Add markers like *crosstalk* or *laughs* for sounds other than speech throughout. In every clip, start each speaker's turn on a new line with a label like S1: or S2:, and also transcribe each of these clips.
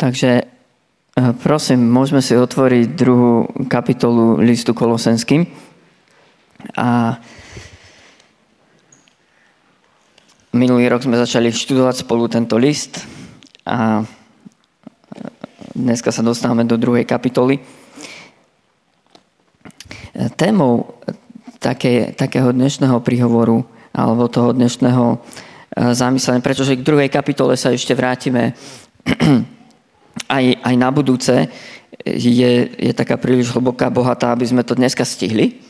S1: Takže e, prosím, môžeme si otvoriť druhú kapitolu listu Kolosenským. A minulý rok sme začali študovať spolu tento list a dneska sa dostávame do druhej kapitoly. Témou také, takého dnešného príhovoru alebo toho dnešného e, zamyslenia, pretože k druhej kapitole sa ešte vrátime aj, aj na budúce je, je taká príliš hlboká, bohatá, aby sme to dneska stihli.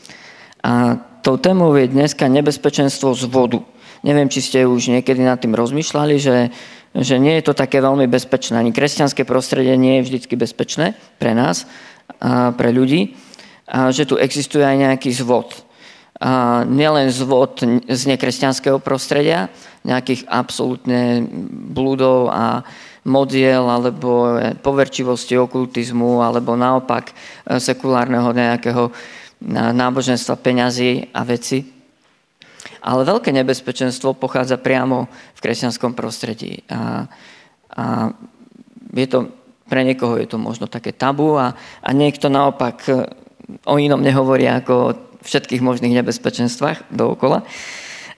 S1: A tou témou je dneska nebezpečenstvo z vodu. Neviem, či ste už niekedy nad tým rozmýšľali, že, že nie je to také veľmi bezpečné. Ani kresťanské prostredie nie je vždy bezpečné pre nás, a pre ľudí. A že tu existuje aj nejaký zvod. A nielen zvod z nekresťanského prostredia, nejakých absolútne blúdov a modiel alebo poverčivosti okultizmu alebo naopak e, sekulárneho nejakého e, náboženstva peňazí a veci. Ale veľké nebezpečenstvo pochádza priamo v kresťanskom prostredí. A, a je to, pre niekoho je to možno také tabu a, a niekto naopak e, o inom nehovorí ako o všetkých možných nebezpečenstvách dookola.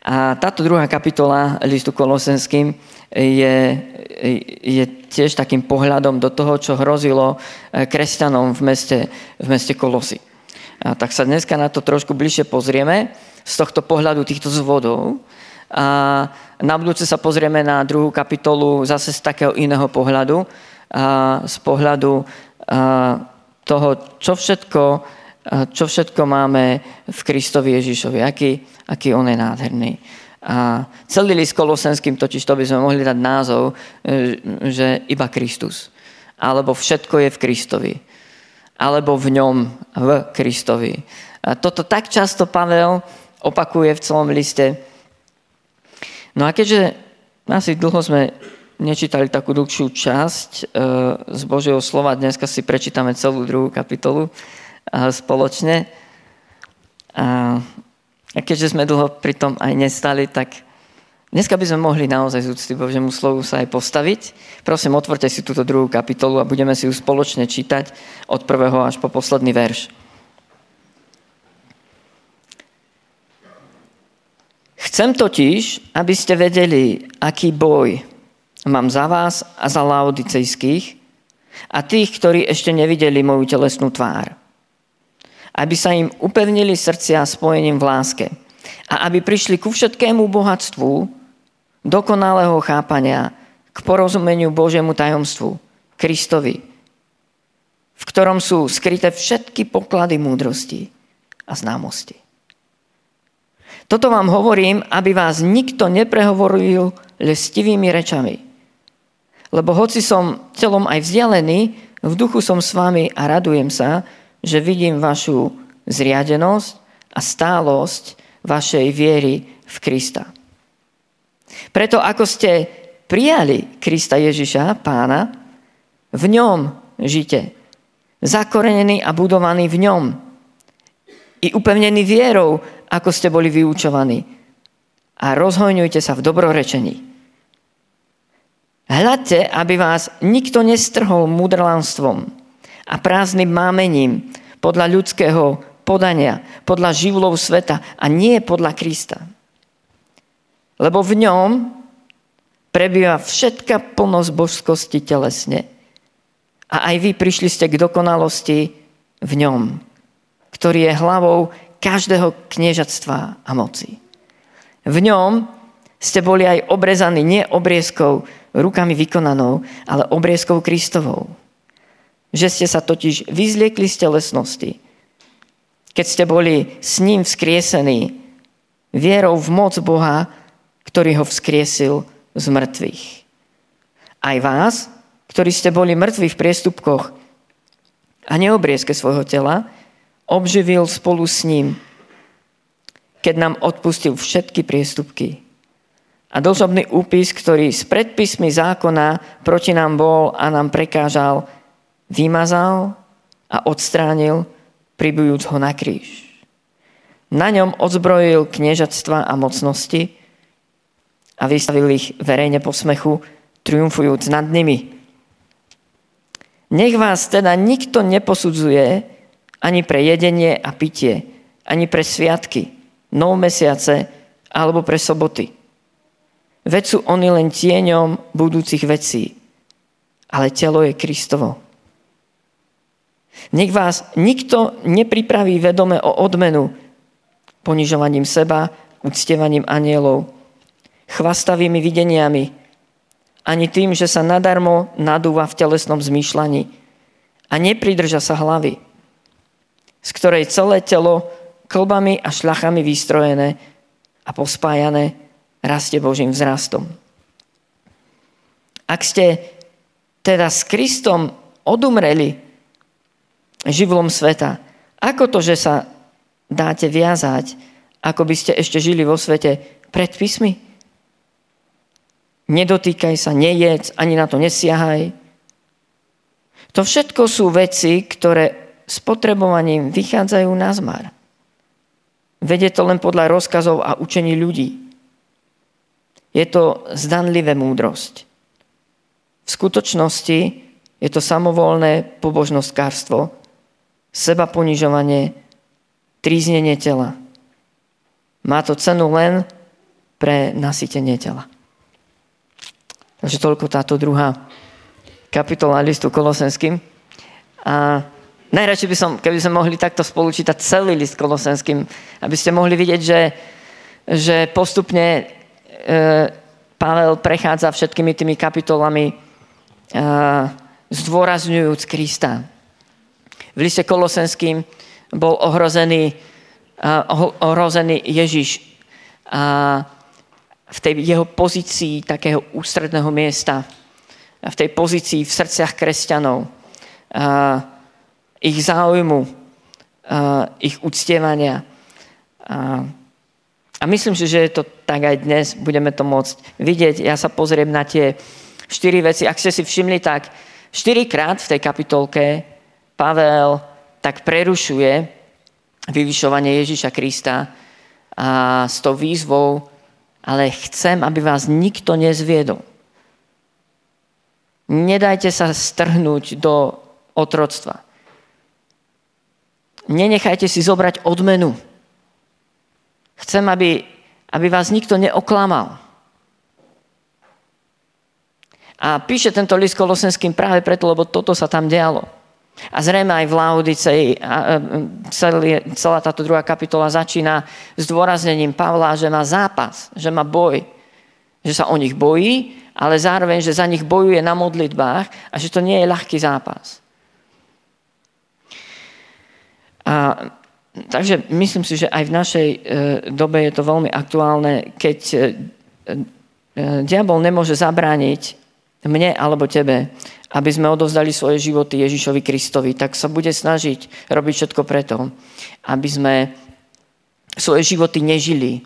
S1: A táto druhá kapitola listu Kolosenským je, je tiež takým pohľadom do toho, čo hrozilo e, kresťanom v meste, v meste Kolosy. A tak sa dneska na to trošku bližšie pozrieme z tohto pohľadu týchto zvodov. A na budúce sa pozrieme na druhú kapitolu zase z takého iného pohľadu. A z pohľadu toho, čo všetko, čo všetko máme v Kristovi Ježišovi. Aký, aký on je nádherný. A celý list kolosenským totiž to by sme mohli dať názov, e, že iba Kristus. Alebo všetko je v Kristovi. Alebo v ňom, v Kristovi. A toto tak často Pavel opakuje v celom liste. No a keďže asi dlho sme nečítali takú dlhšiu časť e, z Božieho slova, dneska si prečítame celú druhú kapitolu spoločne. A keďže sme dlho pri tom aj nestali, tak dneska by sme mohli naozaj z úcty Božiemu slovu sa aj postaviť. Prosím, otvorte si túto druhú kapitolu a budeme si ju spoločne čítať od prvého až po posledný verš. Chcem totiž, aby ste vedeli, aký boj mám za vás a za laodicejských a tých, ktorí ešte nevideli moju telesnú tvár aby sa im upevnili srdcia spojením v láske a aby prišli ku všetkému bohatstvu dokonalého chápania k porozumeniu Božiemu tajomstvu, Kristovi, v ktorom sú skryté všetky poklady múdrosti a známosti. Toto vám hovorím, aby vás nikto neprehovoril lestivými rečami. Lebo hoci som celom aj vzdialený, v duchu som s vami a radujem sa, že vidím vašu zriadenosť a stálosť vašej viery v Krista. Preto ako ste prijali Krista Ježiša, pána, v ňom žite, zakorenený a budovaný v ňom i upevnený vierou, ako ste boli vyučovaní. A rozhojňujte sa v dobrorečení. Hľadte, aby vás nikto nestrhol mudrlánstvom, a prázdnym mámením podľa ľudského podania, podľa živlov sveta a nie podľa Krista. Lebo v ňom prebýva všetka plnosť božskosti telesne a aj vy prišli ste k dokonalosti v ňom, ktorý je hlavou každého kniežatstva a moci. V ňom ste boli aj obrezaní nie obriezkou rukami vykonanou, ale obriezkou Kristovou že ste sa totiž vyzliekli z telesnosti, keď ste boli s ním vzkriesení vierou v moc Boha, ktorý ho vzkriesil z mŕtvych. Aj vás, ktorí ste boli mŕtvi v priestupkoch a neobriezke svojho tela, obživil spolu s ním, keď nám odpustil všetky priestupky. A dozobný úpis, ktorý z predpismy zákona proti nám bol a nám prekážal, vymazal a odstránil, pribujúc ho na kríž. Na ňom odzbrojil kniežatstva a mocnosti a vystavil ich verejne po smechu, triumfujúc nad nimi. Nech vás teda nikto neposudzuje ani pre jedenie a pitie, ani pre sviatky, nov mesiace alebo pre soboty. Veď sú oni len tieňom budúcich vecí, ale telo je Kristovo. Nech vás nikto nepripraví vedome o odmenu ponižovaním seba, uctievaním anielov, chvastavými videniami, ani tým, že sa nadarmo nadúva v telesnom zmýšľaní a nepridrža sa hlavy, z ktorej celé telo klbami a šľachami vystrojené a pospájané rastie Božím vzrastom. Ak ste teda s Kristom odumreli živlom sveta, ako to, že sa dáte viazať, ako by ste ešte žili vo svete predpismy? nedotýkaj sa, nejedz, ani na to nesiahaj. To všetko sú veci, ktoré s potrebovaním vychádzajú na zmar. Vede to len podľa rozkazov a učení ľudí. Je to zdanlivé múdrosť. V skutočnosti je to samovolné pobožnostkárstvo, seba ponižovanie, tríznenie tela. Má to cenu len pre nasytenie tela. Takže toľko táto druhá kapitola listu Kolosenským. A najradšej by som, keby sme mohli takto spolu čítať celý list Kolosenským, aby ste mohli vidieť, že, že postupne e, Pavel prechádza všetkými tými kapitolami e, zdôrazňujúc Krista. V liste Kolosenským bol ohrozený, e, ohrozený Ježiš. V tej jeho pozícii takého ústredného miesta, v tej pozícii v srdciach kresťanov, ich záujmu, ich uctievania. A myslím si, že je to tak aj dnes, budeme to môcť vidieť. Ja sa pozriem na tie štyri veci. Ak ste si všimli, tak štyrikrát v tej kapitolke Pavel tak prerušuje vyvyšovanie Ježíša Krista a s tou výzvou ale chcem, aby vás nikto nezviedol. Nedajte sa strhnúť do otroctva. Nenechajte si zobrať odmenu. Chcem, aby, aby vás nikto neoklamal. A píše tento list Kolosenským práve preto, lebo toto sa tam dialo. A zrejme aj v Laodicej celá táto druhá kapitola začína s dôraznením Pavla, že má zápas, že má boj, že sa o nich bojí, ale zároveň, že za nich bojuje na modlitbách a že to nie je ľahký zápas. A, takže myslím si, že aj v našej e, dobe je to veľmi aktuálne, keď e, e, diabol nemôže zabrániť mne alebo tebe, aby sme odovzdali svoje životy Ježišovi Kristovi, tak sa bude snažiť robiť všetko preto, aby sme svoje životy nežili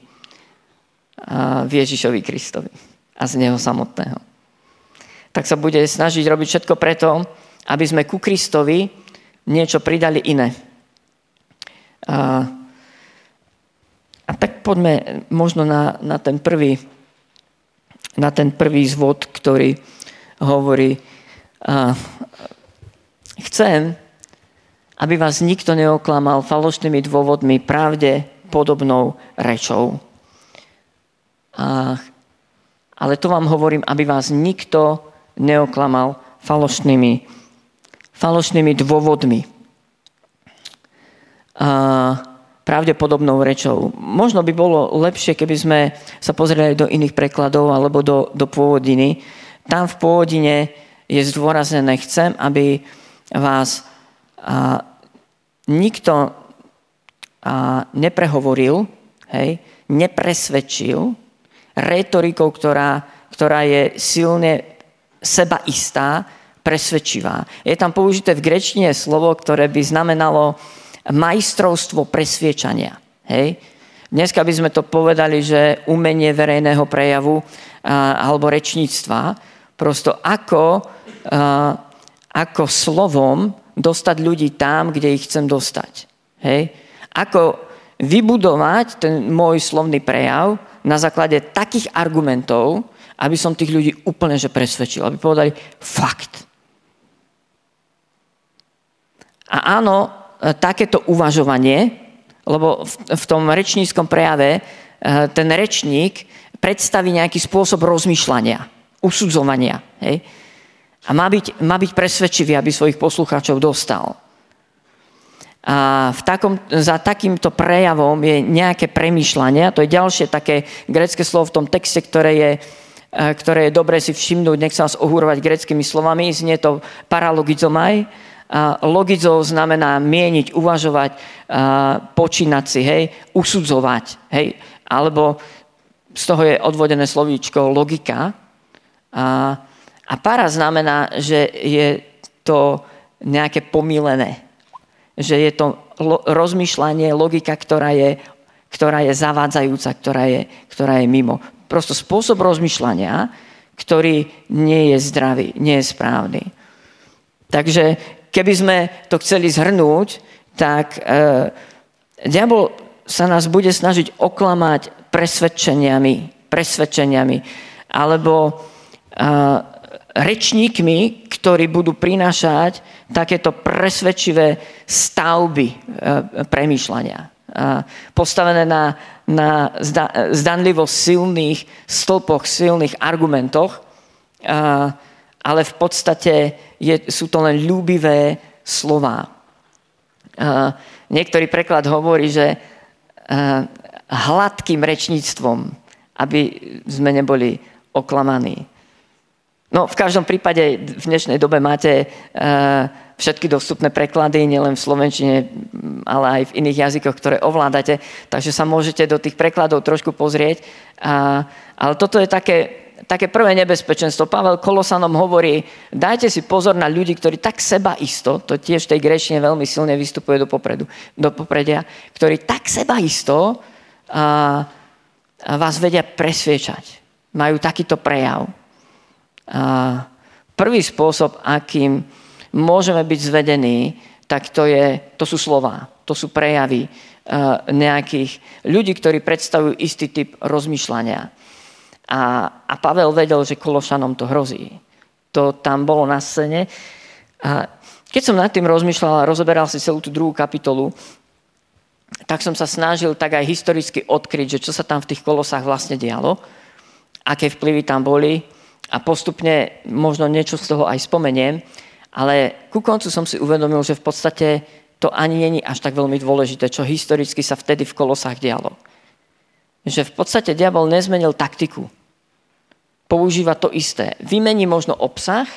S1: v Ježišovi Kristovi a z Neho samotného. Tak sa bude snažiť robiť všetko preto, aby sme ku Kristovi niečo pridali iné. A, a tak poďme možno na, na, ten prvý, na ten prvý zvod, ktorý hovorí, chcem, aby vás nikto neoklamal falošnými dôvodmi, pravde podobnou rečou. Ale to vám hovorím, aby vás nikto neoklamal falošnými, falošnými dôvodmi. A pravdepodobnou rečou. Možno by bolo lepšie, keby sme sa pozreli do iných prekladov alebo do, do pôvodiny. Tam v pôvodine je zdôraznené, chcem, aby vás a, nikto a, neprehovoril, hej, nepresvedčil retorikou, ktorá, ktorá je silne sebaistá, presvedčivá. Je tam použité v grečtine slovo, ktoré by znamenalo majstrovstvo presviečania. Hej? Dneska by sme to povedali, že umenie verejného prejavu a, alebo rečníctva, prosto ako ako slovom dostať ľudí tam, kde ich chcem dostať. Hej? Ako vybudovať ten môj slovný prejav na základe takých argumentov, aby som tých ľudí úplne že presvedčil. Aby povedali fakt. A áno, takéto uvažovanie, lebo v, v tom rečníckom prejave ten rečník predstaví nejaký spôsob rozmýšľania, usudzovania. Hej? A má byť, má byť presvedčivý, aby svojich poslucháčov dostal. A v takom, za takýmto prejavom je nejaké premýšľanie. To je ďalšie také grecké slovo v tom texte, ktoré je, e, ktoré je dobre si všimnúť. Nech sa vás ohúrovať greckými slovami. Znie to paralogizomaj. A logizo znamená mieniť, uvažovať, počínať si, hej, usudzovať. Hej. Alebo z toho je odvodené slovíčko logika. A, a para znamená, že je to nejaké pomílené. Že je to lo, rozmýšľanie, logika, ktorá je, ktorá je zavádzajúca, ktorá je, ktorá je mimo. Prosto spôsob rozmýšľania, ktorý nie je zdravý, nie je správny. Takže keby sme to chceli zhrnúť, tak e, diabol sa nás bude snažiť oklamať presvedčeniami, presvedčeniami alebo rečníkmi, ktorí budú prinášať takéto presvedčivé stavby uh, premýšľania. Postavené na, na zda, zdanlivo silných stĺpoch, silných argumentoch, ale v podstate je, sú to len ľúbivé slova. Niektorý preklad hovorí, že uh, hladkým rečníctvom, aby sme neboli oklamaní. No, v každom prípade v dnešnej dobe máte uh, všetky dostupné preklady, nielen v slovenčine, ale aj v iných jazykoch, ktoré ovládate, takže sa môžete do tých prekladov trošku pozrieť. Ale toto je také také prvé nebezpečenstvo. Pavel Kolosanom hovorí, dajte si pozor na ľudí, ktorí tak seba isto, to tiež v tej grešine veľmi silne vystupuje do, popredu, do popredia, ktorí tak seba isto vás vedia presviečať. Majú takýto prejav. Prvý spôsob, akým môžeme byť zvedení, tak to, je, to sú slova, to sú prejavy nejakých ľudí, ktorí predstavujú istý typ rozmýšľania. A, a Pavel vedel, že Kološanom to hrozí. To tam bolo na scéne. A keď som nad tým rozmýšľal a rozoberal si celú tú druhú kapitolu, tak som sa snažil tak aj historicky odkryť, že čo sa tam v tých kolosách vlastne dialo, aké vplyvy tam boli a postupne možno niečo z toho aj spomeniem, ale ku koncu som si uvedomil, že v podstate to ani není až tak veľmi dôležité, čo historicky sa vtedy v kolosách dialo. Že v podstate diabol nezmenil taktiku. Používa to isté. Vymení možno obsah,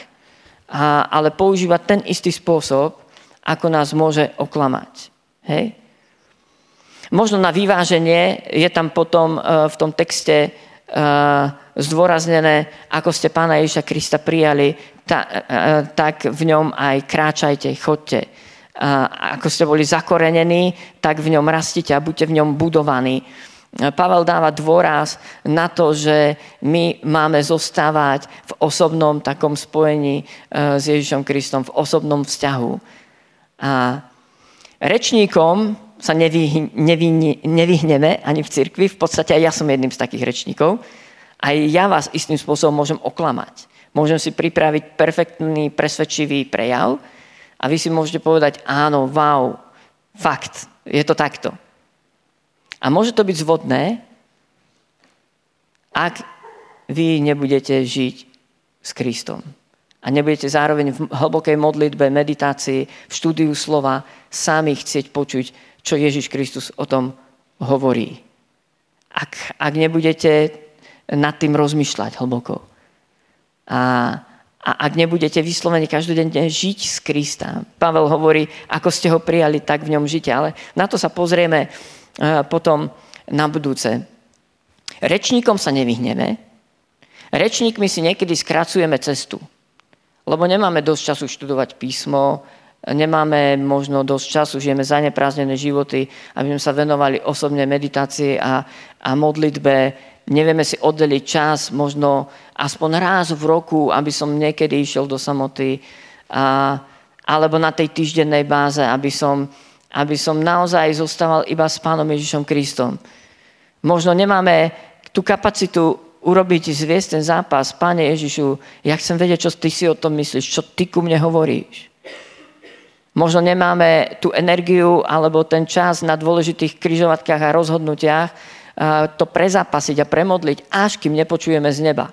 S1: a, ale používa ten istý spôsob, ako nás môže oklamať. Hej? Možno na vyváženie je tam potom e, v tom texte e, zdôraznené, ako ste pána Ježiša Krista prijali, e, tak v ňom aj kráčajte, chodte. Ako ste boli zakorenení, tak v ňom rastite a buďte v ňom budovaní. Pavel dáva dôraz na to, že my máme zostávať v osobnom takom spojení s Ježišom Kristom, v osobnom vzťahu. A rečníkom sa nevyhneme ani v cirkvi. V podstate aj ja som jedným z takých rečníkov. Aj ja vás istým spôsobom môžem oklamať. Môžem si pripraviť perfektný, presvedčivý prejav a vy si môžete povedať, áno, wow, fakt, je to takto. A môže to byť zvodné, ak vy nebudete žiť s Kristom. A nebudete zároveň v hlbokej modlitbe, meditácii, v štúdiu slova sami chcieť počuť čo Ježiš Kristus o tom hovorí. Ak, ak nebudete nad tým rozmýšľať hlboko. A, a ak nebudete vyslovene každodenne žiť z Krista. Pavel hovorí, ako ste ho prijali, tak v ňom žite. Ale na to sa pozrieme e, potom na budúce. Rečníkom sa nevyhneme. Rečníkmi si niekedy skracujeme cestu. Lebo nemáme dosť času študovať písmo, nemáme možno dosť času, žijeme zaneprázdnené životy, aby sme sa venovali osobnej meditácii a, a modlitbe. Nevieme si oddeliť čas, možno aspoň raz v roku, aby som niekedy išiel do samoty, a, alebo na tej týždennej báze, aby som, aby som naozaj zostával iba s Pánom Ježišom Kristom. Možno nemáme tú kapacitu urobiť, zviesť ten zápas. Páne Ježišu, ja chcem vedieť, čo ty si o tom myslíš, čo ty ku mne hovoríš. Možno nemáme tú energiu alebo ten čas na dôležitých kryžovatkách a rozhodnutiach to prezapasiť a premodliť, až kým nepočujeme z neba.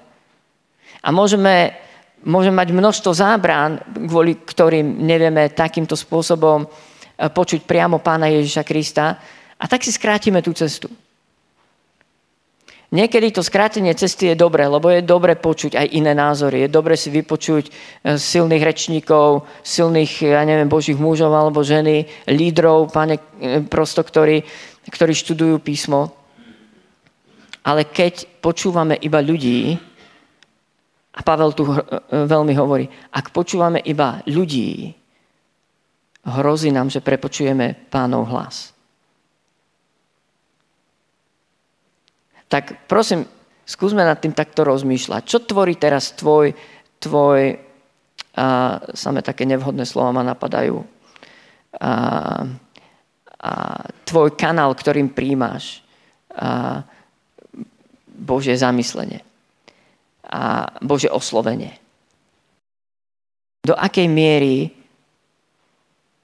S1: A môžeme, môžeme mať množstvo zábran, kvôli ktorým nevieme takýmto spôsobom e, počuť priamo pána Ježiša Krista a tak si skrátime tú cestu. Niekedy to skrátenie cesty je dobré, lebo je dobre počuť aj iné názory. Je dobre si vypočuť e, silných rečníkov, silných, ja neviem, božích mužov alebo ženy, lídrov, pane, e, prosto, ktorí, ktorí študujú písmo. Ale keď počúvame iba ľudí, a Pavel tu e, veľmi hovorí, ak počúvame iba ľudí, hrozí nám, že prepočujeme pánov hlas. Tak prosím, skúsme nad tým takto rozmýšľať. Čo tvorí teraz tvoj, tvoj a samé také nevhodné slova ma napadajú, a, a tvoj kanál, ktorým príjmaš a Božie zamyslenie a Božie oslovenie. Do akej miery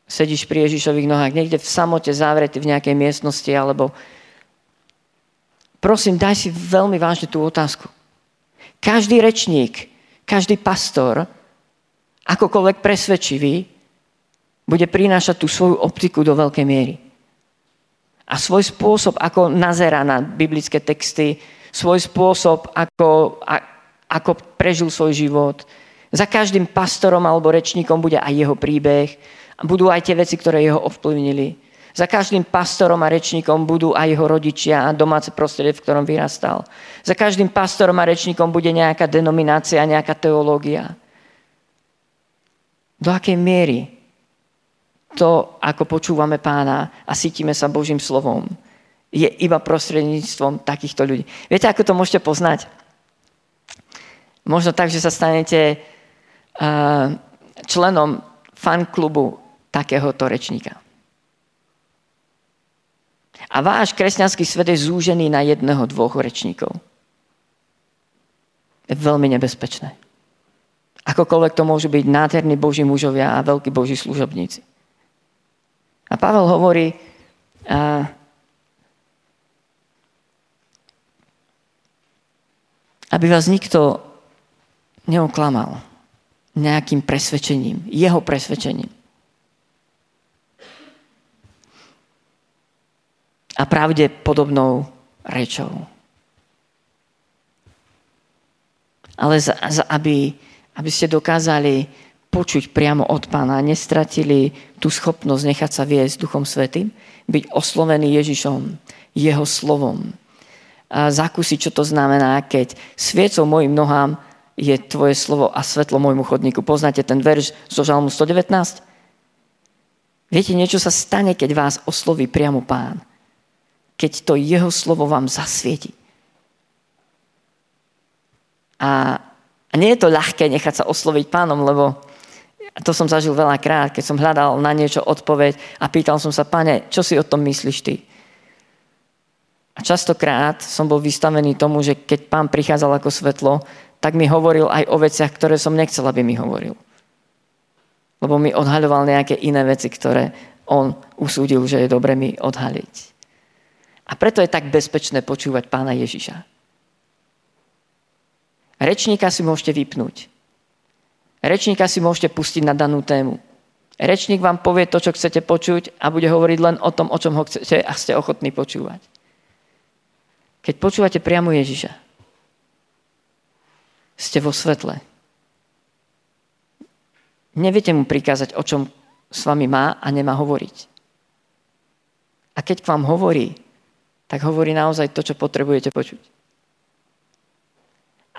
S1: sedíš pri Ježišových nohách, niekde v samote zavretý v nejakej miestnosti, alebo prosím, daj si veľmi vážne tú otázku. Každý rečník, každý pastor, akokoľvek presvedčivý, bude prinášať tú svoju optiku do veľkej miery. A svoj spôsob, ako nazera na biblické texty, svoj spôsob, ako, a, ako prežil svoj život. Za každým pastorom alebo rečníkom bude aj jeho príbeh. Budú aj tie veci, ktoré jeho ovplyvnili. Za každým pastorom a rečníkom budú aj jeho rodičia a domáce prostredie, v ktorom vyrastal. Za každým pastorom a rečníkom bude nejaká denominácia, nejaká teológia. Do akej miery to, ako počúvame pána a cítime sa Božím slovom, je iba prostredníctvom takýchto ľudí. Viete, ako to môžete poznať? Možno tak, že sa stanete členom fanklubu takéhoto rečníka. A váš kresťanský svet je zúžený na jedného, dvoch rečníkov. Je veľmi nebezpečné. Akokoľvek to môžu byť nádherní boží mužovia a veľkí boží služobníci. A Pavel hovorí, a, aby vás nikto neoklamal nejakým presvedčením, jeho presvedčením. a pravdepodobnou rečou. Ale za, za, aby, aby ste dokázali počuť priamo od pána, nestratili tú schopnosť nechať sa viesť Duchom Svetým, byť oslovený Ježišom, jeho slovom. Zakúsiť, čo to znamená, keď sviecou mojim nohám je tvoje slovo a svetlo môjmu chodníku. Poznáte ten verš zo Žalmu 119? Viete, niečo sa stane, keď vás osloví priamo pán keď to jeho slovo vám zasvieti. A, a nie je to ľahké nechať sa osloviť pánom, lebo to som zažil veľakrát, keď som hľadal na niečo odpoveď a pýtal som sa, pane, čo si o tom myslíš ty? A častokrát som bol vystavený tomu, že keď pán prichádzal ako svetlo, tak mi hovoril aj o veciach, ktoré som nechcel, aby mi hovoril. Lebo mi odhaľoval nejaké iné veci, ktoré on usúdil, že je dobre mi odhaliť. A preto je tak bezpečné počúvať pána Ježiša. Rečníka si môžete vypnúť. Rečníka si môžete pustiť na danú tému. Rečník vám povie to, čo chcete počuť a bude hovoriť len o tom, o čom ho chcete a ste ochotní počúvať. Keď počúvate priamo Ježiša, ste vo svetle. Neviete mu prikázať, o čom s vami má a nemá hovoriť. A keď k vám hovorí, tak hovorí naozaj to, čo potrebujete počuť.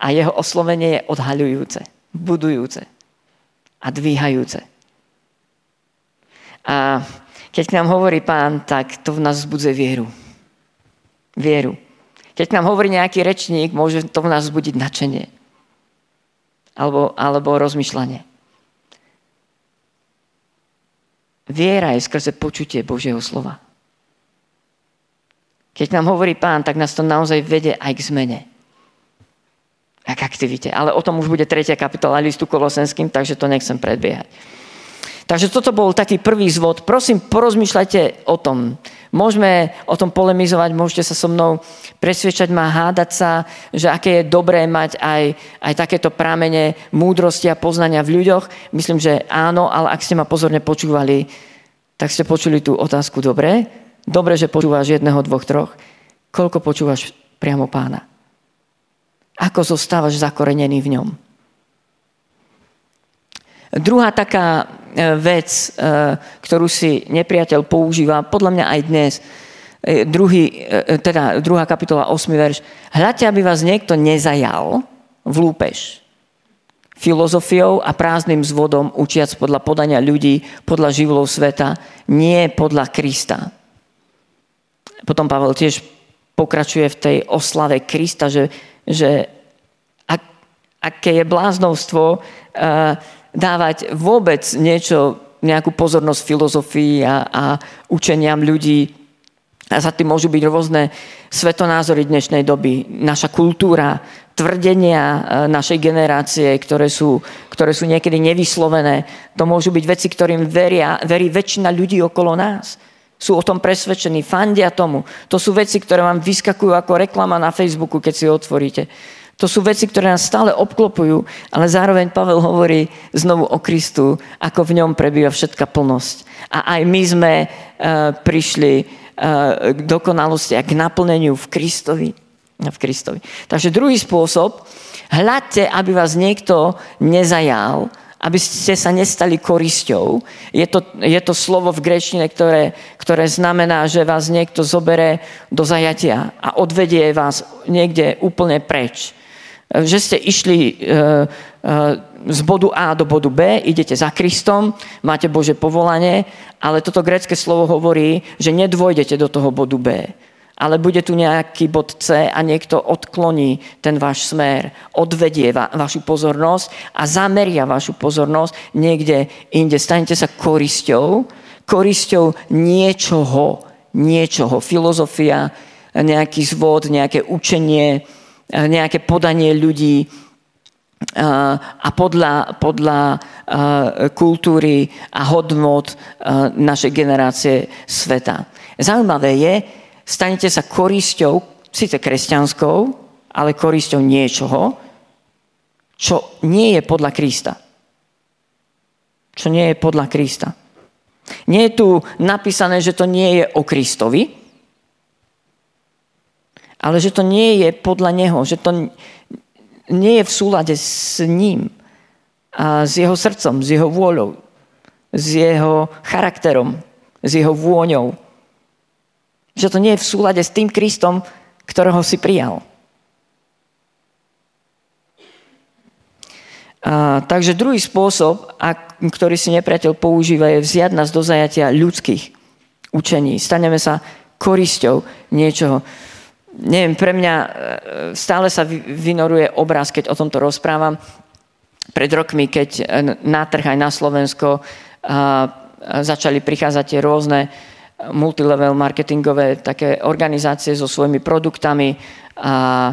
S1: A jeho oslovenie je odhaľujúce, budujúce a dvíhajúce. A keď k nám hovorí pán, tak to v nás vzbudzuje vieru. Vieru. Keď nám hovorí nejaký rečník, môže to v nás vzbudiť nadšenie. Alebo, alebo rozmýšľanie. Viera je skrze počutie Božieho slova. Keď nám hovorí pán, tak nás to naozaj vede aj k zmene. A k aktivite. Ale o tom už bude tretia kapitola listu Kolosenským, takže to nechcem predbiehať. Tak Takže toto bol taký prvý zvod. Prosím, porozmýšľajte o tom. Môžeme o tom polemizovať, môžete sa so mnou presviečať ma, hádať sa, že aké je dobré mať aj, aj takéto prámene múdrosti a poznania v ľuďoch. Myslím, že áno, ale ak ste ma pozorne počúvali, tak ste počuli tú otázku dobre. Dobre, že počúvaš jedného, dvoch, troch. Koľko počúvaš priamo pána? Ako zostávaš zakorenený v ňom? Druhá taká vec, e, ktorú si nepriateľ používa, podľa mňa aj dnes, e, druhý, teda druhá kapitola, 8. verš. Hľadte, aby vás niekto nezajal v lúpež filozofiou a prázdnym zvodom, učiac podľa podania ľudí, podľa živlov sveta, nie podľa Krista. Potom Pavel tiež pokračuje v tej oslave Krista, že, že ak, aké je bláznovstvo uh, dávať vôbec niečo, nejakú pozornosť filozofii a, a učeniam ľudí. A za tým môžu byť rôzne svetonázory dnešnej doby, naša kultúra, tvrdenia e, našej generácie, ktoré sú, ktoré sú niekedy nevyslovené. To môžu byť veci, ktorým veria, verí väčšina ľudí okolo nás. Sú o tom presvedčení, fandia tomu. To sú veci, ktoré vám vyskakujú ako reklama na Facebooku, keď si otvoríte. To sú veci, ktoré nás stále obklopujú, ale zároveň Pavel hovorí znovu o Kristu, ako v ňom prebýva všetka plnosť. A aj my sme uh, prišli uh, k dokonalosti a k naplneniu v Kristovi. V Kristovi. Takže druhý spôsob, hľadte, aby vás niekto nezajal, aby ste sa nestali korisťou. Je to, je to slovo v grečtine, ktoré, ktoré znamená, že vás niekto zobere do zajatia a odvedie vás niekde úplne preč že ste išli e, e, z bodu A do bodu B, idete za Kristom, máte Bože povolanie, ale toto grecké slovo hovorí, že nedvojdete do toho bodu B. Ale bude tu nejaký bod C a niekto odkloní ten váš smer, odvedie va- vašu pozornosť a zameria vašu pozornosť niekde inde. Stanete sa korisťou, korisťou niečoho, niečoho. Filozofia, nejaký zvod, nejaké učenie, nejaké podanie ľudí eh, a podľa, podľa eh, kultúry a hodnot našej generácie sveta. Zaujímavé je, stanete sa korisťou, síce kresťanskou, ale korisťou niečoho, čo nie je podľa Krista. Čo nie je podľa Krista. Nie je tu napísané, že to nie je o Kristovi, ale že to nie je podľa neho, že to nie je v súlade s ním a s jeho srdcom, s jeho vôľou, s jeho charakterom, s jeho vôňou. Že to nie je v súlade s tým Kristom, ktorého si prijal. A, takže druhý spôsob, a, ktorý si nepriateľ používa, je vziať nás do zajatia ľudských učení. Staneme sa korisťou niečoho neviem, pre mňa e, stále sa vynoruje obraz, keď o tomto rozprávam. Pred rokmi, keď e, na trh aj na Slovensko začali prichádzať tie rôzne multilevel marketingové také organizácie so svojimi produktami a,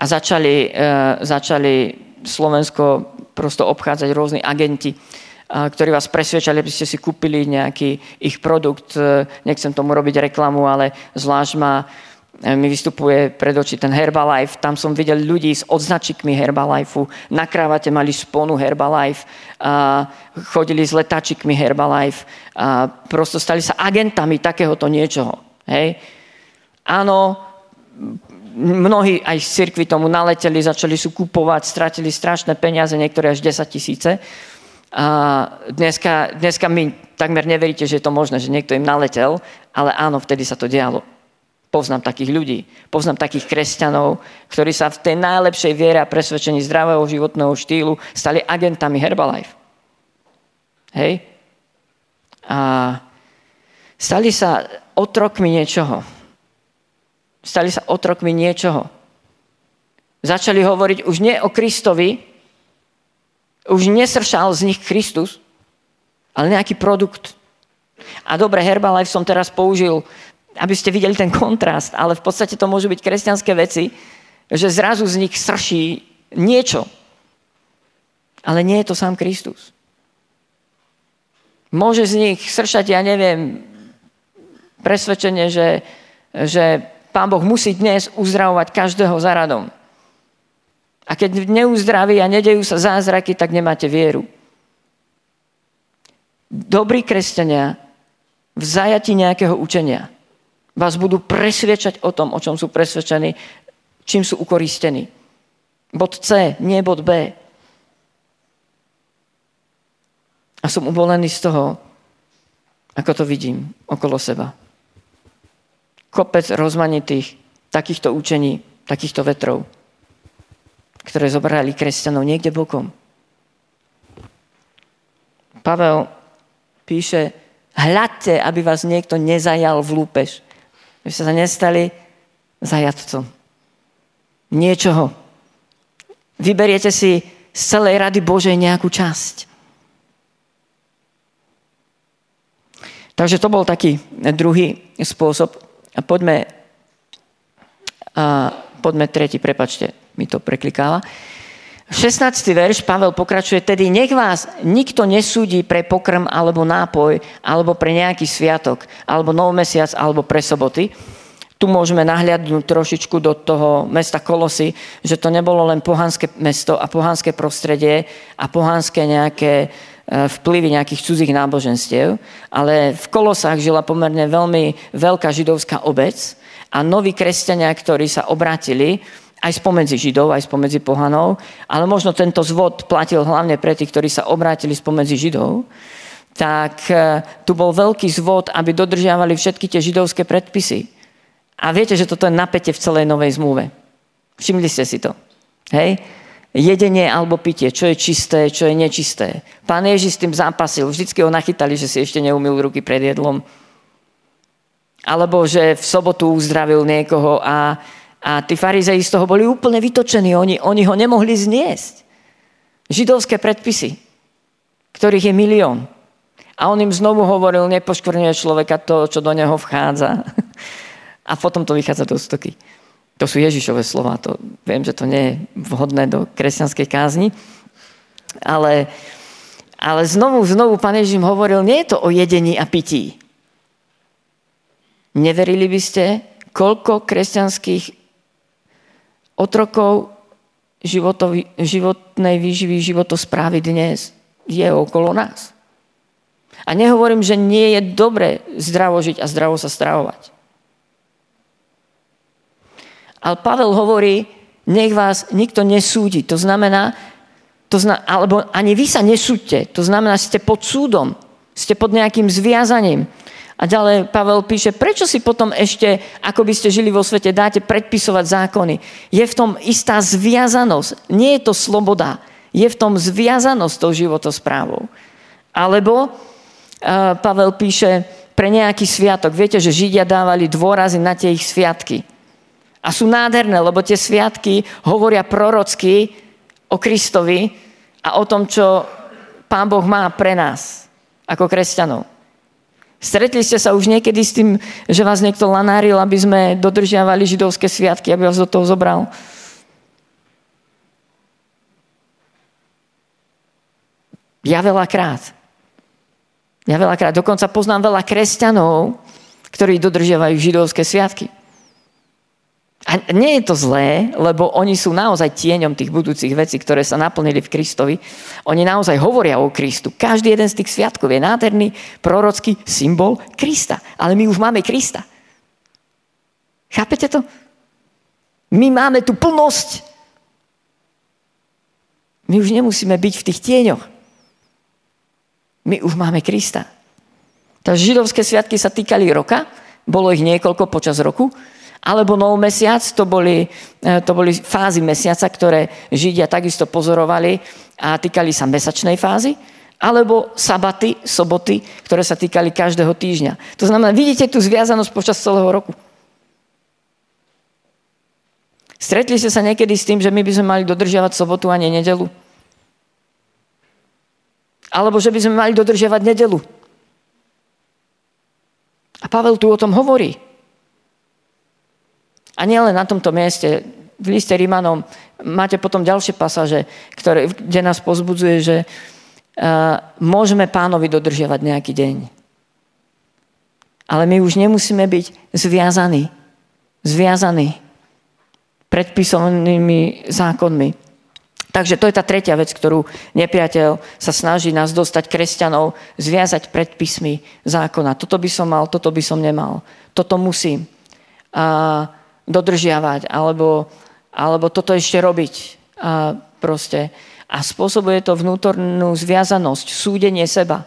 S1: a začali, e, začali Slovensko prosto obchádzať rôzni agenti, ktorí vás presvedčali, aby ste si kúpili nejaký ich produkt. Nechcem tomu robiť reklamu, ale zvlášť ma E, mi vystupuje pred oči ten Herbalife. Tam som videl ľudí s odznačikmi Herbalifeu. Na krávate mali sponu Herbalife. A chodili s letáčikmi Herbalife. A prosto stali sa agentami takéhoto niečoho. Hej? Áno, mnohí aj z cirkvi tomu naleteli, začali sú kupovať, stratili strašné peniaze, niektoré až 10 tisíce. A dneska, dneska my takmer neveríte, že je to možné, že niekto im naletel, ale áno, vtedy sa to dialo. Poznám takých ľudí. Poznám takých kresťanov, ktorí sa v tej najlepšej viere a presvedčení zdravého životného štýlu stali agentami Herbalife. Hej? A stali sa otrokmi niečoho. Stali sa otrokmi niečoho. Začali hovoriť už nie o Kristovi, už nesršal z nich Kristus, ale nejaký produkt. A dobre, Herbalife som teraz použil aby ste videli ten kontrast, ale v podstate to môžu byť kresťanské veci, že zrazu z nich srší niečo. Ale nie je to sám Kristus. Môže z nich sršať, ja neviem, presvedčenie, že, že Pán Boh musí dnes uzdravovať každého za radom. A keď neuzdraví a nedejú sa zázraky, tak nemáte vieru. Dobrí kresťania v zajati nejakého učenia vás budú presvedčať o tom, o čom sú presvedčení, čím sú ukoristení. Bod C, nie bod B. A som uvolený z toho, ako to vidím okolo seba. Kopec rozmanitých takýchto učení, takýchto vetrov, ktoré zobrali kresťanov niekde bokom. Pavel píše, hľadte, aby vás niekto nezajal v lúpež. Aby ste sa nestali zajadcom. Niečoho. Vyberiete si z celej rady Božej nejakú časť. Takže to bol taký druhý spôsob. A poďme, a poďme tretí, prepačte, mi to preklikáva. 16. verš Pavel pokračuje, tedy nech vás nikto nesúdi pre pokrm alebo nápoj, alebo pre nejaký sviatok, alebo nov mesiac, alebo pre soboty. Tu môžeme nahliadnúť trošičku do toho mesta Kolosy, že to nebolo len pohanské mesto a pohanské prostredie a pohanské nejaké E, vplyvy nejakých cudzích náboženstiev, ale v Kolosách žila pomerne veľmi veľká židovská obec a noví kresťania, ktorí sa obrátili, aj spomedzi Židov, aj spomedzi pohanov, ale možno tento zvod platil hlavne pre tých, ktorí sa obrátili spomedzi Židov, tak e, tu bol veľký zvod, aby dodržiavali všetky tie židovské predpisy. A viete, že toto je napätie v celej novej zmluve. Všimli ste si to. Hej? jedenie alebo pitie, čo je čisté, čo je nečisté. Pán Ježiš s tým zápasil, vždycky ho nachytali, že si ešte neumil ruky pred jedlom. Alebo že v sobotu uzdravil niekoho a, a tí farizei z toho boli úplne vytočení, oni, oni ho nemohli zniesť. Židovské predpisy, ktorých je milión. A on im znovu hovoril, nepoškvrňuje človeka to, čo do neho vchádza. *laughs* A potom to vychádza do stoky. To sú Ježišové slova, to viem, že to nie je vhodné do kresťanskej kázni, ale, ale znovu, znovu pán Ježiš hovoril, nie je to o jedení a pití. Neverili by ste, koľko kresťanských otrokov životovi, životnej výživy, životosprávy dnes je okolo nás. A nehovorím, že nie je dobre zdravo žiť a zdravo sa stravovať. Ale Pavel hovorí, nech vás nikto nesúdi. To znamená, to zna, alebo ani vy sa nesúďte. To znamená, ste pod súdom. Ste pod nejakým zviazaním. A ďalej Pavel píše, prečo si potom ešte, ako by ste žili vo svete, dáte predpisovať zákony. Je v tom istá zviazanosť. Nie je to sloboda. Je v tom zviazanosť tou životosprávou. Alebo uh, Pavel píše, pre nejaký sviatok. Viete, že Židia dávali dôrazy na tie ich sviatky. A sú nádherné, lebo tie sviatky hovoria prorocky o Kristovi a o tom, čo Pán Boh má pre nás ako kresťanov. Stretli ste sa už niekedy s tým, že vás niekto lanáril, aby sme dodržiavali židovské sviatky, aby vás do toho zobral? Ja veľakrát. Ja veľakrát. Dokonca poznám veľa kresťanov, ktorí dodržiavajú židovské sviatky. A nie je to zlé, lebo oni sú naozaj tieňom tých budúcich vecí, ktoré sa naplnili v Kristovi. Oni naozaj hovoria o Kristu. Každý jeden z tých sviatkov je nádherný prorocký symbol Krista. Ale my už máme Krista. Chápete to? My máme tú plnosť. My už nemusíme byť v tých tieňoch. My už máme Krista. Takže židovské sviatky sa týkali roka, bolo ich niekoľko počas roku alebo nov mesiac, to boli, e, to boli fázy mesiaca, ktoré Židia takisto pozorovali a týkali sa mesačnej fázy, alebo sabaty, soboty, ktoré sa týkali každého týždňa. To znamená, vidíte tú zviazanosť počas celého roku. Stretli ste sa niekedy s tým, že my by sme mali dodržiavať sobotu a nie nedelu? Alebo že by sme mali dodržiavať nedelu? A Pavel tu o tom hovorí. A nielen na tomto mieste, v liste Rímanom máte potom ďalšie pasaže, ktoré, kde nás pozbudzuje, že, môžeme pánovi dodržiavať nejaký deň. Ale my už nemusíme byť zviazaní. Zviazaní predpisovanými zákonmi. Takže to je tá tretia vec, ktorú nepriateľ sa snaží nás dostať kresťanov, zviazať predpismi zákona. Toto by som mal, toto by som nemal. Toto musím a, dodržiavať, alebo, alebo toto ešte robiť. A, proste. a spôsobuje to vnútornú zviazanosť, súdenie seba.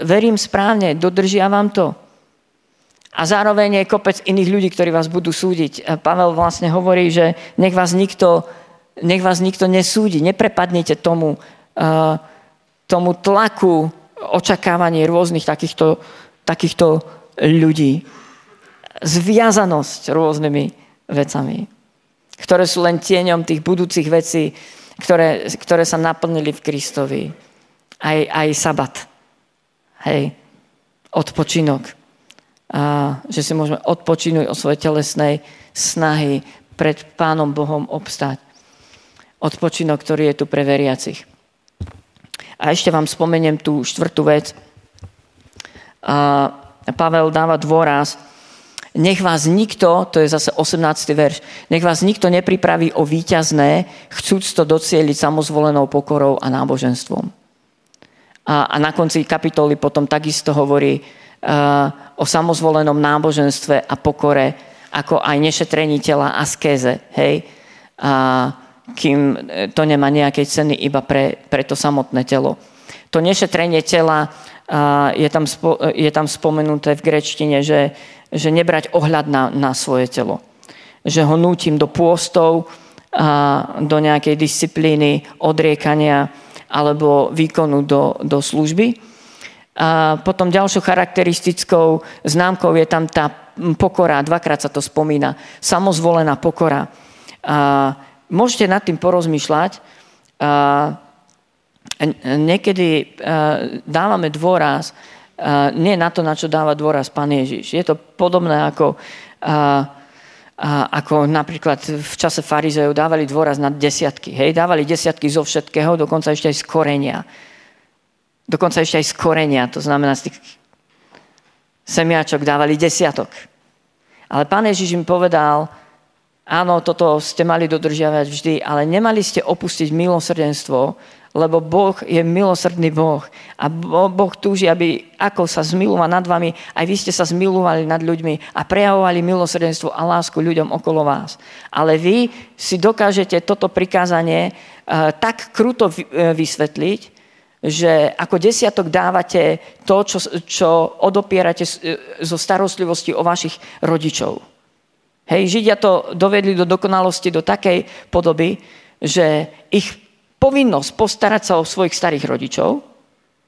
S1: Verím správne, dodržiavam to. A zároveň je kopec iných ľudí, ktorí vás budú súdiť. Pavel vlastne hovorí, že nech vás nikto nech vás nikto nesúdi, neprepadnite tomu, uh, tomu tlaku očakávanie rôznych takýchto, takýchto ľudí. Zviazanosť rôznymi vecami, ktoré sú len tieňom tých budúcich vecí, ktoré, ktoré sa naplnili v Kristovi. Aj, aj sabat. Hej. Odpočinok. A, že si môžeme odpočinúť o svojej telesnej snahy pred Pánom Bohom obstať odpočinok, ktorý je tu pre veriacich. A ešte vám spomeniem tú štvrtú vec. A Pavel dáva dôraz, nech vás nikto, to je zase 18. verš, nech vás nikto nepripraví o víťazné, chcúc to docieliť samozvolenou pokorou a náboženstvom. A, a na konci kapitoly potom takisto hovorí uh, o samozvolenom náboženstve a pokore, ako aj nešetrení tela a skéze. Hej? A, kým e, to nemá nejakej ceny iba pre, pre to samotné telo. To nešetrenie tela je tam, spo, e, je tam spomenuté v grečtine, že, že nebrať ohľad na, na svoje telo. Že ho nútim do pôstov, a do nejakej disciplíny, odriekania alebo výkonu do, do služby. A potom ďalšou charakteristickou známkou je tam tá pokora, dvakrát sa to spomína, samozvolená pokora. A môžete nad tým porozmýšľať. Niekedy dávame dôraz nie na to, na čo dáva dôraz Pán Ježiš. Je to podobné ako, ako napríklad v čase farizejov dávali dôraz na desiatky. Hej? Dávali desiatky zo všetkého, dokonca ešte aj z korenia. Dokonca ešte aj z korenia, to znamená z tých semiačok dávali desiatok. Ale Pán Ježiš im povedal, Áno, toto ste mali dodržiavať vždy, ale nemali ste opustiť milosrdenstvo, lebo Boh je milosrdný Boh. A Boh túži, aby ako sa zmilúva nad vami, aj vy ste sa zmilúvali nad ľuďmi a prejavovali milosrdenstvo a lásku ľuďom okolo vás. Ale vy si dokážete toto prikázanie uh, tak kruto uh, vysvetliť, že ako desiatok dávate to, čo, čo odopierate zo starostlivosti o vašich rodičov. Hej, Židia to dovedli do dokonalosti do takej podoby, že ich povinnosť postarať sa o svojich starých rodičov,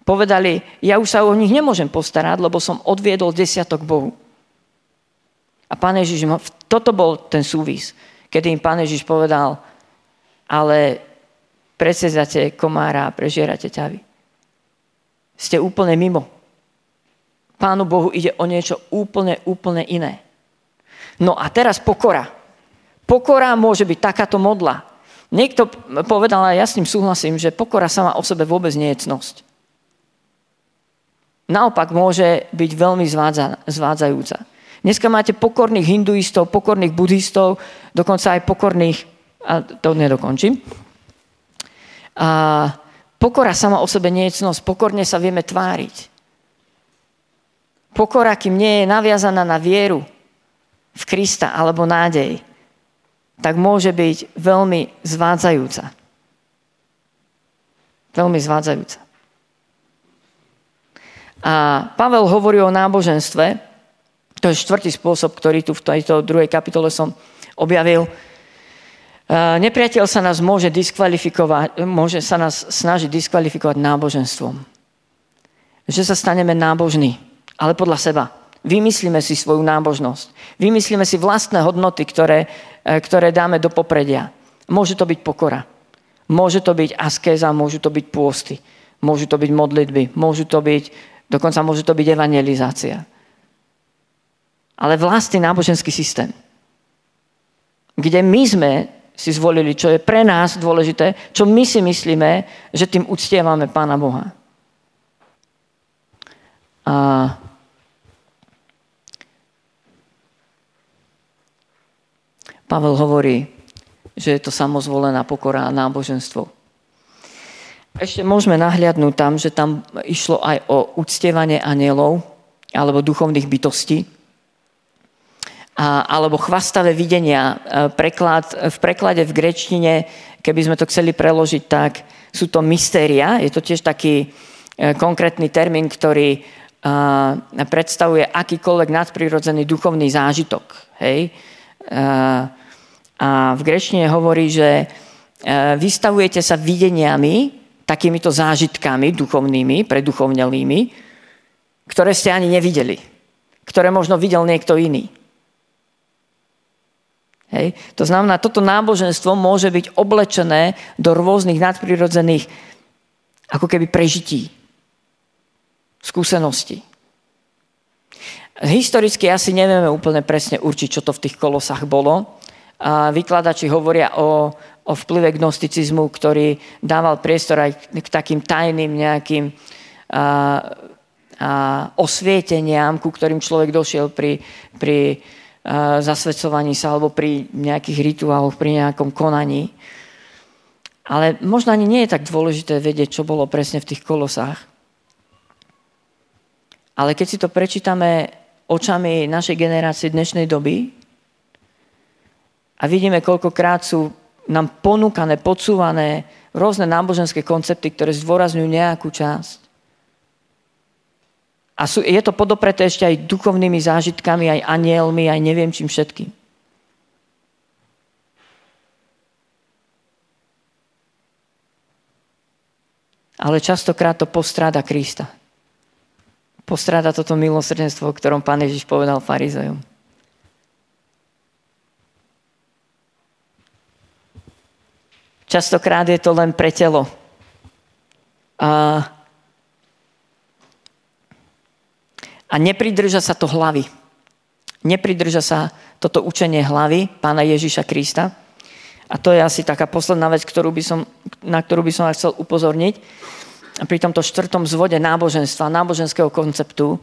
S1: povedali, ja už sa o nich nemôžem postarať, lebo som odviedol desiatok Bohu. A pán Ježiš, toto bol ten súvis, kedy im pán Ježiš povedal, ale presedzate komára a prežierate ťavy. Ste úplne mimo. Pánu Bohu ide o niečo úplne, úplne iné. No a teraz pokora. Pokora môže byť takáto modla. Niekto povedal, a ja s ním súhlasím, že pokora sama o sebe vôbec nie je cnosť. Naopak môže byť veľmi zvádza, zvádzajúca. Dneska máte pokorných hinduistov, pokorných buddhistov, dokonca aj pokorných, a to nedokončím. A pokora sama o sebe nie je cnosť. Pokorne sa vieme tváriť. Pokora, kým nie je naviazaná na vieru, v Krista alebo nádej, tak môže byť veľmi zvádzajúca. Veľmi zvádzajúca. A Pavel hovorí o náboženstve, to je štvrtý spôsob, ktorý tu v tejto druhej kapitole som objavil. Nepriateľ sa nás môže diskvalifikovať, môže sa nás snažiť diskvalifikovať náboženstvom. Že sa staneme nábožní, ale podľa seba. Vymyslíme si svoju nábožnosť. Vymyslíme si vlastné hodnoty, ktoré, e, ktoré dáme do popredia. Môže to byť pokora. Môže to byť askéza, môžu to byť pôsty. Môžu to byť modlitby. Môžu to byť, dokonca môže to byť evangelizácia. Ale vlastný náboženský systém, kde my sme si zvolili, čo je pre nás dôležité, čo my si myslíme, že tým uctievame Pána Boha. A Pavel hovorí, že je to samozvolená pokora a náboženstvo. Ešte môžeme nahliadnúť tam, že tam išlo aj o uctievanie anielov alebo duchovných bytostí a, alebo chvastavé videnia. E, preklad, v preklade v grečtine, keby sme to chceli preložiť tak, sú to mystéria. Je to tiež taký e, konkrétny termín, ktorý a, predstavuje akýkoľvek nadprirodzený duchovný zážitok. Hej? A, a v grečtine hovorí, že e, vystavujete sa videniami, takýmito zážitkami duchovnými, preduchovnelými, ktoré ste ani nevideli. Ktoré možno videl niekto iný. Hej. To znamená, toto náboženstvo môže byť oblečené do rôznych nadprirodzených ako keby prežití, skúseností. Historicky asi nevieme úplne presne určiť, čo to v tých kolosách bolo, vykladači hovoria o, o vplyve gnosticizmu, ktorý dával priestor aj k takým tajným nejakým a, a osvieteniam, ku ktorým človek došiel pri, pri zasvedcovaní sa alebo pri nejakých rituáloch, pri nejakom konaní. Ale možno ani nie je tak dôležité vedieť, čo bolo presne v tých kolosách. Ale keď si to prečítame očami našej generácie dnešnej doby, a vidíme, koľkokrát sú nám ponúkané, podsúvané rôzne náboženské koncepty, ktoré zdôrazňujú nejakú časť. A sú, je to podopreté ešte aj duchovnými zážitkami, aj anielmi, aj neviem čím všetkým. Ale častokrát to postráda Krista. Postráda toto milosrdenstvo, o ktorom pán Ježiš povedal farizejom. Častokrát je to len pre telo. A, a nepridrža sa to hlavy. Nepridrža sa toto učenie hlavy pána Ježiša Krista. A to je asi taká posledná vec, ktorú by som, na ktorú by som vás chcel upozorniť. A pri tomto štvrtom zvode náboženstva, náboženského konceptu,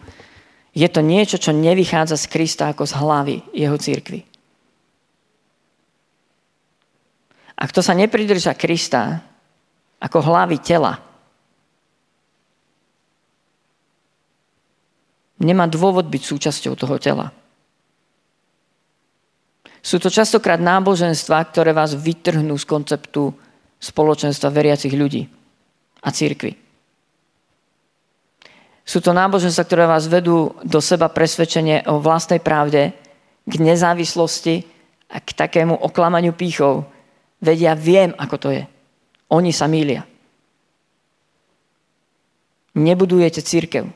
S1: je to niečo, čo nevychádza z Krista ako z hlavy jeho církvy. A kto sa nepridrža Krista ako hlavy tela, nemá dôvod byť súčasťou toho tela. Sú to častokrát náboženstva, ktoré vás vytrhnú z konceptu spoločenstva veriacich ľudí a církvy. Sú to náboženstva, ktoré vás vedú do seba presvedčenie o vlastnej pravde, k nezávislosti a k takému oklamaniu pýchov, Vedia, viem, ako to je. Oni sa mília. Nebudujete církev.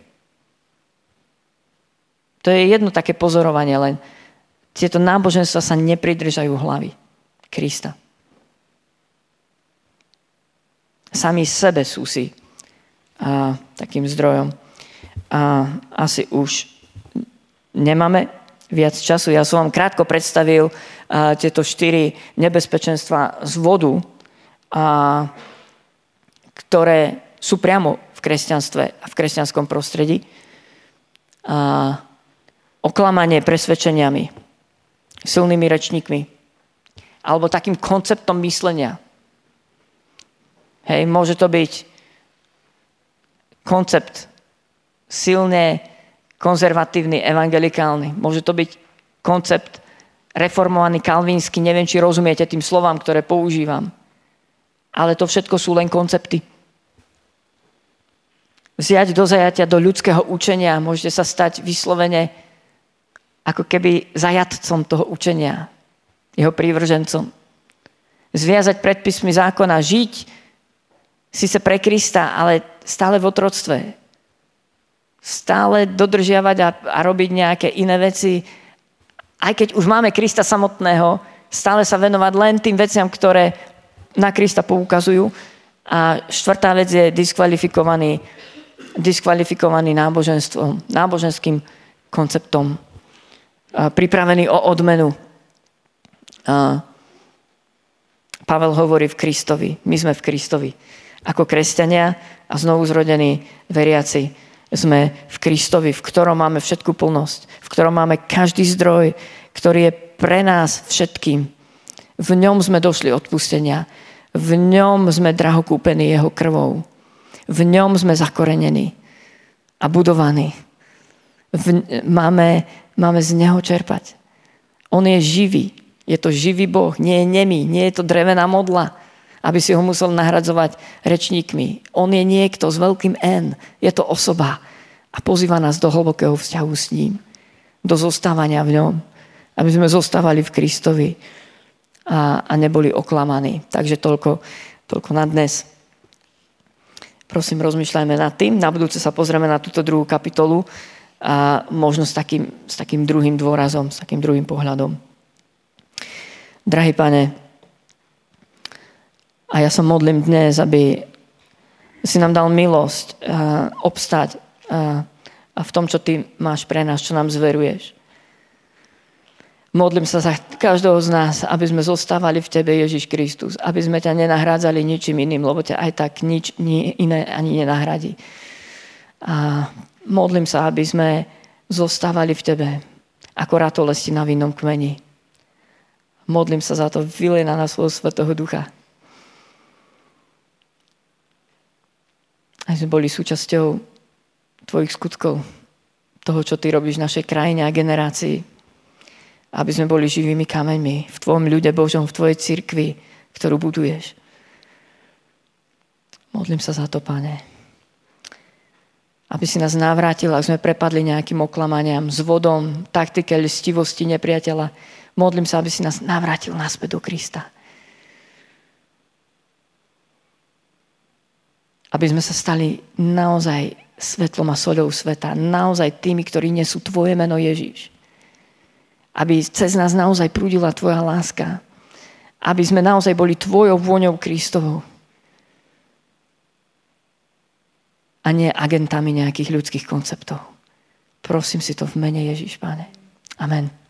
S1: To je jedno také pozorovanie, len tieto náboženstva sa nepridržajú hlavy Krista. Sami sebe sú si a, takým zdrojom. A asi už nemáme viac času. Ja som vám krátko predstavil tieto štyri nebezpečenstva z vodu, a, ktoré sú priamo v kresťanstve a v kresťanskom prostredí. A, oklamanie presvedčeniami, silnými rečníkmi, alebo takým konceptom myslenia. Hej, môže to byť koncept silne konzervatívny, evangelikálny. Môže to byť koncept reformovaný kalvínsky, neviem, či rozumiete tým slovám, ktoré používam. Ale to všetko sú len koncepty. Vziať do zajatia do ľudského učenia, môžete sa stať vyslovene ako keby zajatcom toho učenia, jeho prívržencom. Zviazať predpismi zákona, žiť síce pre Krista, ale stále v otroctve. Stále dodržiavať a, a robiť nejaké iné veci, aj keď už máme Krista samotného, stále sa venovať len tým veciam, ktoré na Krista poukazujú. A štvrtá vec je diskvalifikovaný, diskvalifikovaný náboženstvom, náboženským konceptom. Pripravený o odmenu. A Pavel hovorí v Kristovi. My sme v Kristovi. Ako kresťania a znovu zrodení veriaci sme v Kristovi, v ktorom máme všetku plnosť, v ktorom máme každý zdroj, ktorý je pre nás všetkým. V ňom sme došli odpustenia. V ňom sme draho kúpení jeho krvou. V ňom sme zakorenení a budovaní. V, máme, máme z neho čerpať. On je živý. Je to živý Boh, nie je nemý, nie je to drevená modla, aby si ho musel nahradzovať rečníkmi. On je niekto s veľkým N, je to osoba a pozýva nás do hlbokého vzťahu s ním, do zostávania v ňom, aby sme zostávali v Kristovi a, a neboli oklamaní. Takže toľko, toľko na dnes. Prosím, rozmýšľajme nad tým. Na budúce sa pozrieme na túto druhú kapitolu a možno s takým, s takým druhým dôrazom, s takým druhým pohľadom. Drahý pane, a ja sa modlím dnes, aby si nám dal milosť uh, obstať uh, a v tom, čo ty máš pre nás, čo nám zveruješ. Modlím sa za každého z nás, aby sme zostávali v Tebe, Ježiš Kristus. Aby sme ťa nenahrádzali ničím iným, lebo ťa aj tak nič iné ani nenahradí. A modlím sa, aby sme zostávali v Tebe, ako ratolesti na vinnom kmeni. Modlím sa za to, vylej na nás svojho Svetého Ducha. Aj sme boli súčasťou Tvojich skutkov, toho, čo Ty robíš v našej krajine a generácii. Aby sme boli živými kameňmi v Tvojom ľude Božom, v Tvojej cirkvi, ktorú buduješ. Modlím sa za to, Pane. Aby si nás navrátil, ak sme prepadli nejakým oklamaniam, s vodom, taktike, listivosti nepriateľa, Modlím sa, aby si nás navrátil naspäť do Krista. Aby sme sa stali naozaj svetlom a soľou sveta. Naozaj tými, ktorí nesú Tvoje meno Ježíš. Aby cez nás naozaj prúdila Tvoja láska. Aby sme naozaj boli Tvojou vôňou Kristovou. A nie agentami nejakých ľudských konceptov. Prosím si to v mene Ježíš, Pane. Amen.